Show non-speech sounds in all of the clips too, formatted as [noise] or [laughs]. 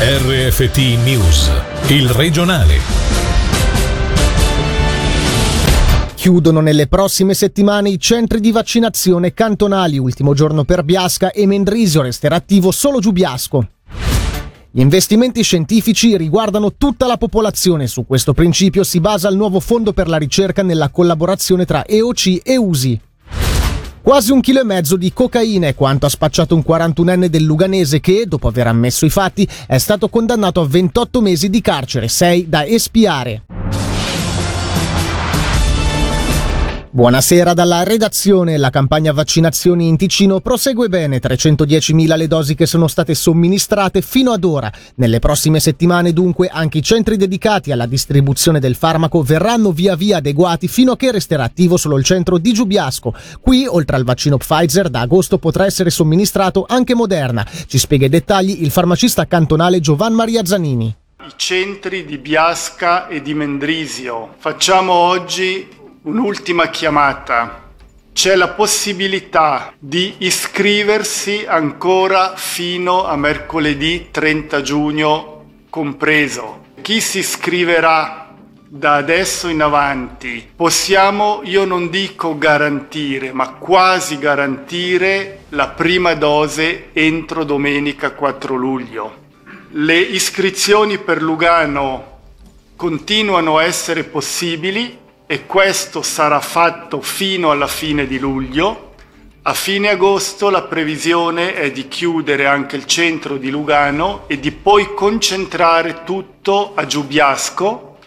RFT News, il regionale. Chiudono nelle prossime settimane i centri di vaccinazione cantonali, ultimo giorno per Biasca e Mendrisio resterà attivo solo Giubiasco. Gli investimenti scientifici riguardano tutta la popolazione, su questo principio si basa il nuovo fondo per la ricerca nella collaborazione tra EOC e USI. Quasi un chilo e mezzo di cocaina è quanto ha spacciato un 41enne del Luganese che, dopo aver ammesso i fatti, è stato condannato a 28 mesi di carcere, 6 da espiare. Buonasera dalla redazione. La campagna vaccinazioni in Ticino prosegue bene. 310.000 le dosi che sono state somministrate fino ad ora. Nelle prossime settimane dunque anche i centri dedicati alla distribuzione del farmaco verranno via via adeguati fino a che resterà attivo solo il centro di Giubiasco. Qui, oltre al vaccino Pfizer, da agosto potrà essere somministrato anche Moderna. Ci spiega i dettagli il farmacista cantonale Giovan Maria Zanini. I centri di Biasca e di Mendrisio. Facciamo oggi un'ultima chiamata. C'è la possibilità di iscriversi ancora fino a mercoledì 30 giugno compreso. Chi si iscriverà da adesso in avanti possiamo, io non dico garantire, ma quasi garantire la prima dose entro domenica 4 luglio. Le iscrizioni per Lugano continuano a essere possibili e questo sarà fatto fino alla fine di luglio. A fine agosto la previsione è di chiudere anche il centro di Lugano e di poi concentrare tutto a Giubiasco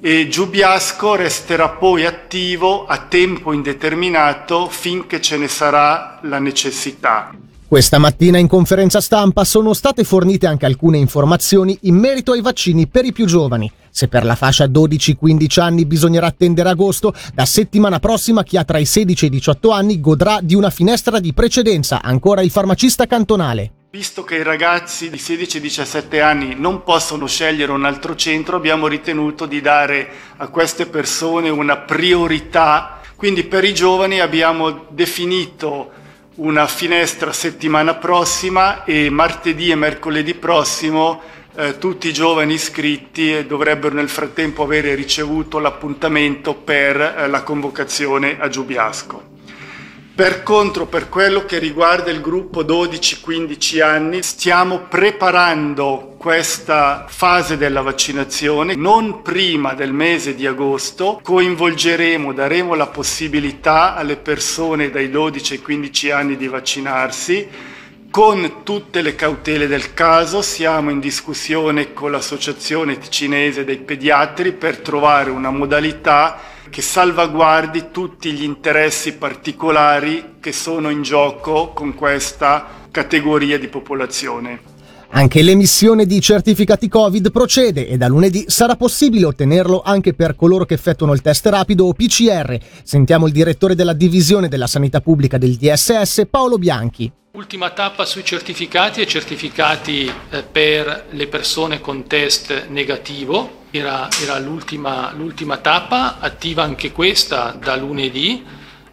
e Giubiasco resterà poi attivo a tempo indeterminato finché ce ne sarà la necessità. Questa mattina in conferenza stampa sono state fornite anche alcune informazioni in merito ai vaccini per i più giovani. Se per la fascia 12-15 anni bisognerà attendere agosto, da settimana prossima chi ha tra i 16 e i 18 anni godrà di una finestra di precedenza, ancora il farmacista cantonale. Visto che i ragazzi di 16-17 anni non possono scegliere un altro centro, abbiamo ritenuto di dare a queste persone una priorità. Quindi per i giovani abbiamo definito una finestra settimana prossima e martedì e mercoledì prossimo eh, tutti i giovani iscritti dovrebbero nel frattempo avere ricevuto l'appuntamento per eh, la convocazione a Giubiasco. Per contro, per quello che riguarda il gruppo 12-15 anni, stiamo preparando questa fase della vaccinazione non prima del mese di agosto. Coinvolgeremo, daremo la possibilità alle persone dai 12 ai 15 anni di vaccinarsi con tutte le cautele del caso siamo in discussione con l'associazione ticinese dei pediatri per trovare una modalità che salvaguardi tutti gli interessi particolari che sono in gioco con questa categoria di popolazione. Anche l'emissione di certificati Covid procede e da lunedì sarà possibile ottenerlo anche per coloro che effettuano il test rapido o PCR. Sentiamo il direttore della divisione della sanità pubblica del DSS, Paolo Bianchi. Ultima tappa sui certificati e certificati eh, per le persone con test negativo. Era, era l'ultima, l'ultima tappa, attiva anche questa da lunedì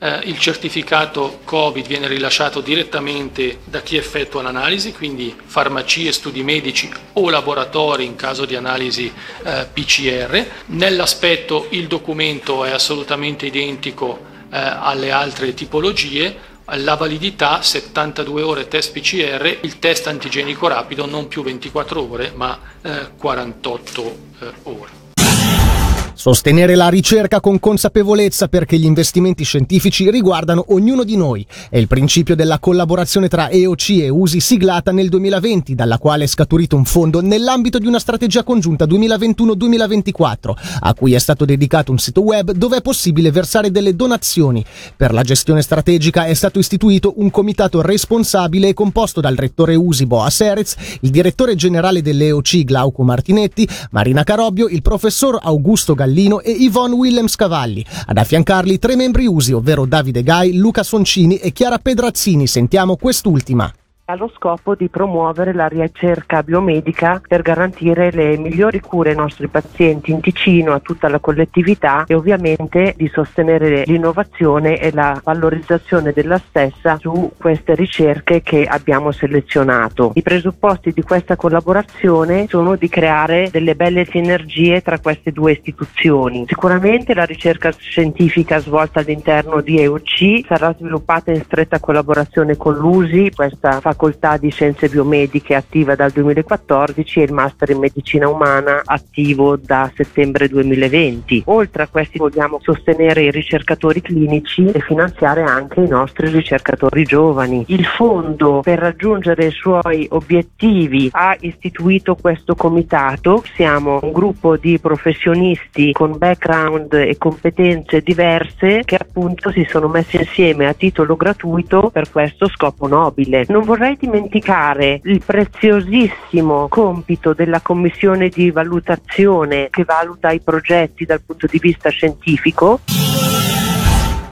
eh, il certificato Covid viene rilasciato direttamente da chi effettua l'analisi, quindi farmacie, studi medici o laboratori in caso di analisi eh, PCR. Nell'aspetto il documento è assolutamente identico eh, alle altre tipologie, la validità 72 ore test PCR, il test antigenico rapido non più 24 ore ma eh, 48 eh, ore. Sostenere la ricerca con consapevolezza perché gli investimenti scientifici riguardano ognuno di noi. È il principio della collaborazione tra EOC e USI siglata nel 2020, dalla quale è scaturito un fondo nell'ambito di una strategia congiunta 2021-2024, a cui è stato dedicato un sito web dove è possibile versare delle donazioni. Per la gestione strategica è stato istituito un comitato responsabile composto dal rettore USI Boa Serez, il direttore generale dell'EOC Glauco Martinetti, Marina Carobbio, il professor Augusto Gallini Gallino e Yvonne Willems Cavalli. Ad affiancarli tre membri usi, ovvero Davide Gai, Luca Soncini e Chiara Pedrazzini. Sentiamo quest'ultima. Ha lo scopo di promuovere la ricerca biomedica per garantire le migliori cure ai nostri pazienti in Ticino, a tutta la collettività e ovviamente di sostenere l'innovazione e la valorizzazione della stessa su queste ricerche che abbiamo selezionato. I presupposti di questa collaborazione sono di creare delle belle sinergie tra queste due istituzioni. Sicuramente la ricerca scientifica svolta all'interno di EOC sarà sviluppata in stretta collaborazione con l'USI, questa facoltà di scienze biomediche attiva dal 2014 e il master in medicina umana attivo da settembre 2020. Oltre a questi vogliamo sostenere i ricercatori clinici e finanziare anche i nostri ricercatori giovani. Il fondo per raggiungere i suoi obiettivi ha istituito questo comitato. Siamo un gruppo di professionisti con background e competenze diverse che appunto si sono messi insieme a titolo gratuito per questo scopo nobile. Non vorrei dimenticare il preziosissimo compito della commissione di valutazione che valuta i progetti dal punto di vista scientifico.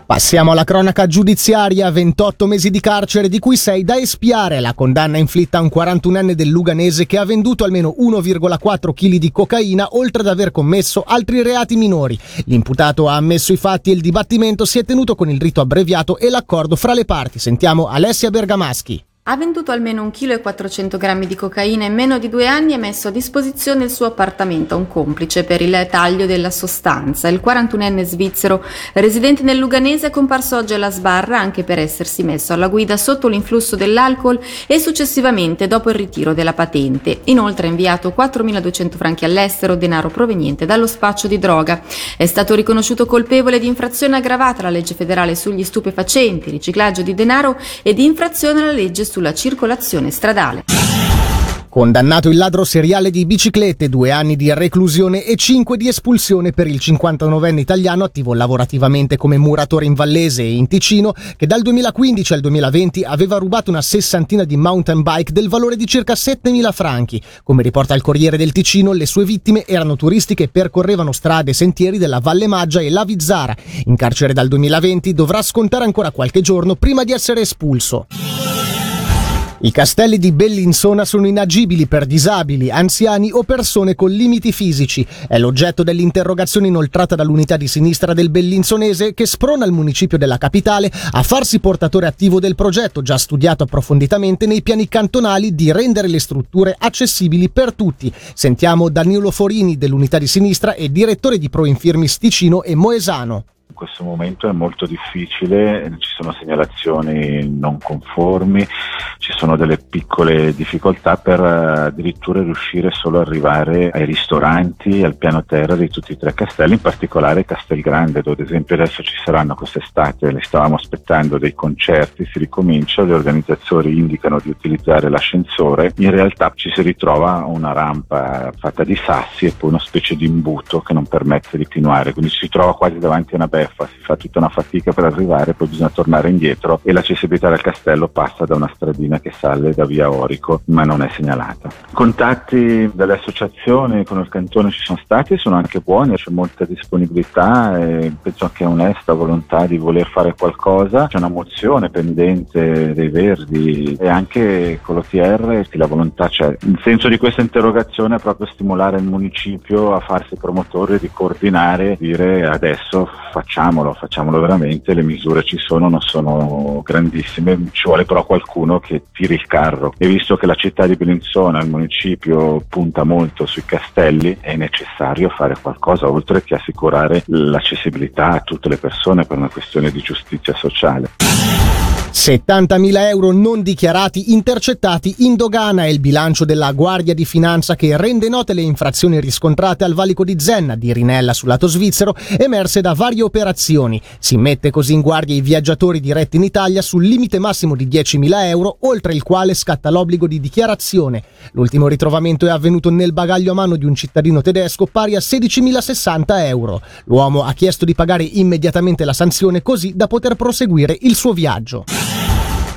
Passiamo alla cronaca giudiziaria, 28 mesi di carcere di cui 6 da espiare, la condanna inflitta a un 41enne del Luganese che ha venduto almeno 1,4 kg di cocaina oltre ad aver commesso altri reati minori. L'imputato ha ammesso i fatti e il dibattimento si è tenuto con il rito abbreviato e l'accordo fra le parti. Sentiamo Alessia Bergamaschi. Ha venduto almeno 1,4 kg di cocaina in meno di due anni e messo a disposizione il suo appartamento a un complice per il taglio della sostanza. Il 41enne svizzero, residente nel Luganese, è comparso oggi alla sbarra anche per essersi messo alla guida sotto l'influsso dell'alcol e successivamente dopo il ritiro della patente. Inoltre ha inviato 4.200 franchi all'estero, denaro proveniente dallo spaccio di droga. È stato riconosciuto colpevole di infrazione aggravata alla legge federale sugli stupefacenti, riciclaggio di denaro e di infrazione alla legge sulla circolazione stradale. Condannato il ladro seriale di biciclette, due anni di reclusione e cinque di espulsione per il 59enne italiano attivo lavorativamente come muratore in Vallese e in Ticino, che dal 2015 al 2020 aveva rubato una sessantina di mountain bike del valore di circa 7.000 franchi. Come riporta il Corriere del Ticino, le sue vittime erano turisti che percorrevano strade e sentieri della Valle Maggia e la Vizzara. In carcere dal 2020 dovrà scontare ancora qualche giorno prima di essere espulso. I castelli di Bellinzona sono inagibili per disabili, anziani o persone con limiti fisici. È l'oggetto dell'interrogazione inoltrata dall'unità di sinistra del Bellinzonese che sprona il municipio della capitale a farsi portatore attivo del progetto già studiato approfonditamente nei piani cantonali di rendere le strutture accessibili per tutti. Sentiamo Danilo Forini dell'unità di sinistra e direttore di Pro Infirmis Ticino e Moesano in questo momento è molto difficile, ci sono segnalazioni non conformi, ci sono delle piccole difficoltà per eh, addirittura riuscire solo ad arrivare ai ristoranti, al piano terra di tutti e tre castelli, in particolare Castelgrande, dove ad esempio adesso ci saranno quest'estate, le stavamo aspettando dei concerti, si ricomincia, le organizzatori indicano di utilizzare l'ascensore, in realtà ci si ritrova una rampa fatta di sassi e poi una specie di imbuto che non permette di continuare, quindi ci si trova quasi davanti a una bella beffa, si fa tutta una fatica per arrivare, poi bisogna tornare indietro e l'accessibilità del castello passa da una stradina che sale da via Orico, ma non è segnalata. Contatti dalle associazioni con il cantone ci sono stati, sono anche buoni, c'è molta disponibilità e penso anche onesta volontà di voler fare qualcosa. C'è una mozione pendente dei Verdi e anche con l'OTR la volontà c'è. Il senso di questa interrogazione è proprio stimolare il municipio a farsi promotore di coordinare, dire adesso facciamo facciamolo, facciamolo veramente, le misure ci sono, non sono grandissime, ci vuole però qualcuno che tiri il carro e visto che la città di Bellinzona, il municipio punta molto sui castelli, è necessario fare qualcosa oltre che assicurare l'accessibilità a tutte le persone per una questione di giustizia sociale. 70.000 euro non dichiarati intercettati in dogana è il bilancio della Guardia di Finanza che rende note le infrazioni riscontrate al valico di Zenna di Rinella sul lato svizzero emerse da varie operazioni. Si mette così in guardia i viaggiatori diretti in Italia sul limite massimo di 10.000 euro oltre il quale scatta l'obbligo di dichiarazione. L'ultimo ritrovamento è avvenuto nel bagaglio a mano di un cittadino tedesco pari a 16.060 euro. L'uomo ha chiesto di pagare immediatamente la sanzione così da poter proseguire il suo viaggio.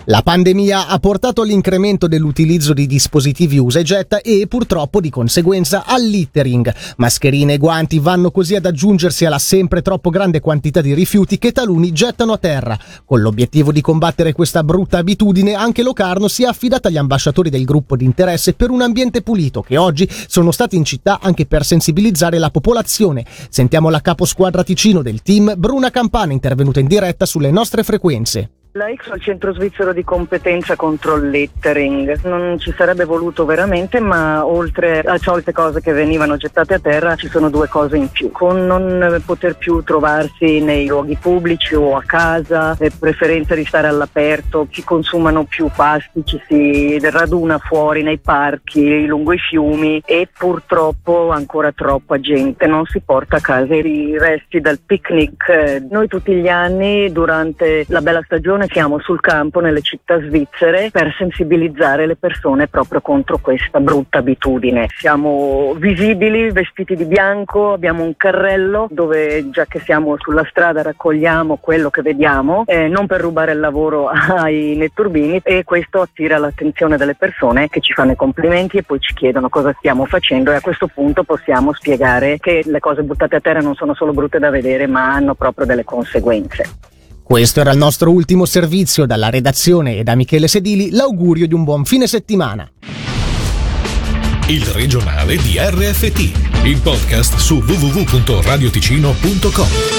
La pandemia ha portato all'incremento dell'utilizzo di dispositivi usa e getta e purtroppo di conseguenza al littering. Mascherine e guanti vanno così ad aggiungersi alla sempre troppo grande quantità di rifiuti che taluni gettano a terra. Con l'obiettivo di combattere questa brutta abitudine, anche Locarno si è affidata agli ambasciatori del gruppo di interesse per un ambiente pulito che oggi sono stati in città anche per sensibilizzare la popolazione. Sentiamo la caposquadra Ticino del team Bruna Campana intervenuta in diretta sulle nostre frequenze. La ICSO è il centro svizzero di competenza contro il littering. Non ci sarebbe voluto veramente, ma oltre a certe cose che venivano gettate a terra ci sono due cose in più. Con non poter più trovarsi nei luoghi pubblici o a casa, le preferenze di stare all'aperto, si consumano più pasti, ci si raduna fuori nei parchi, lungo i fiumi e purtroppo ancora troppa gente non si porta a casa i resti del picnic. Noi tutti gli anni durante la bella stagione siamo sul campo nelle città svizzere per sensibilizzare le persone proprio contro questa brutta abitudine. Siamo visibili, vestiti di bianco, abbiamo un carrello dove già che siamo sulla strada raccogliamo quello che vediamo, eh, non per rubare il lavoro [laughs] ai netturbini e questo attira l'attenzione delle persone che ci fanno i complimenti e poi ci chiedono cosa stiamo facendo e a questo punto possiamo spiegare che le cose buttate a terra non sono solo brutte da vedere ma hanno proprio delle conseguenze. Questo era il nostro ultimo servizio dalla redazione e da Michele Sedili, l'augurio di un buon fine settimana. Il regionale di RFT, il podcast su www.radioticino.com.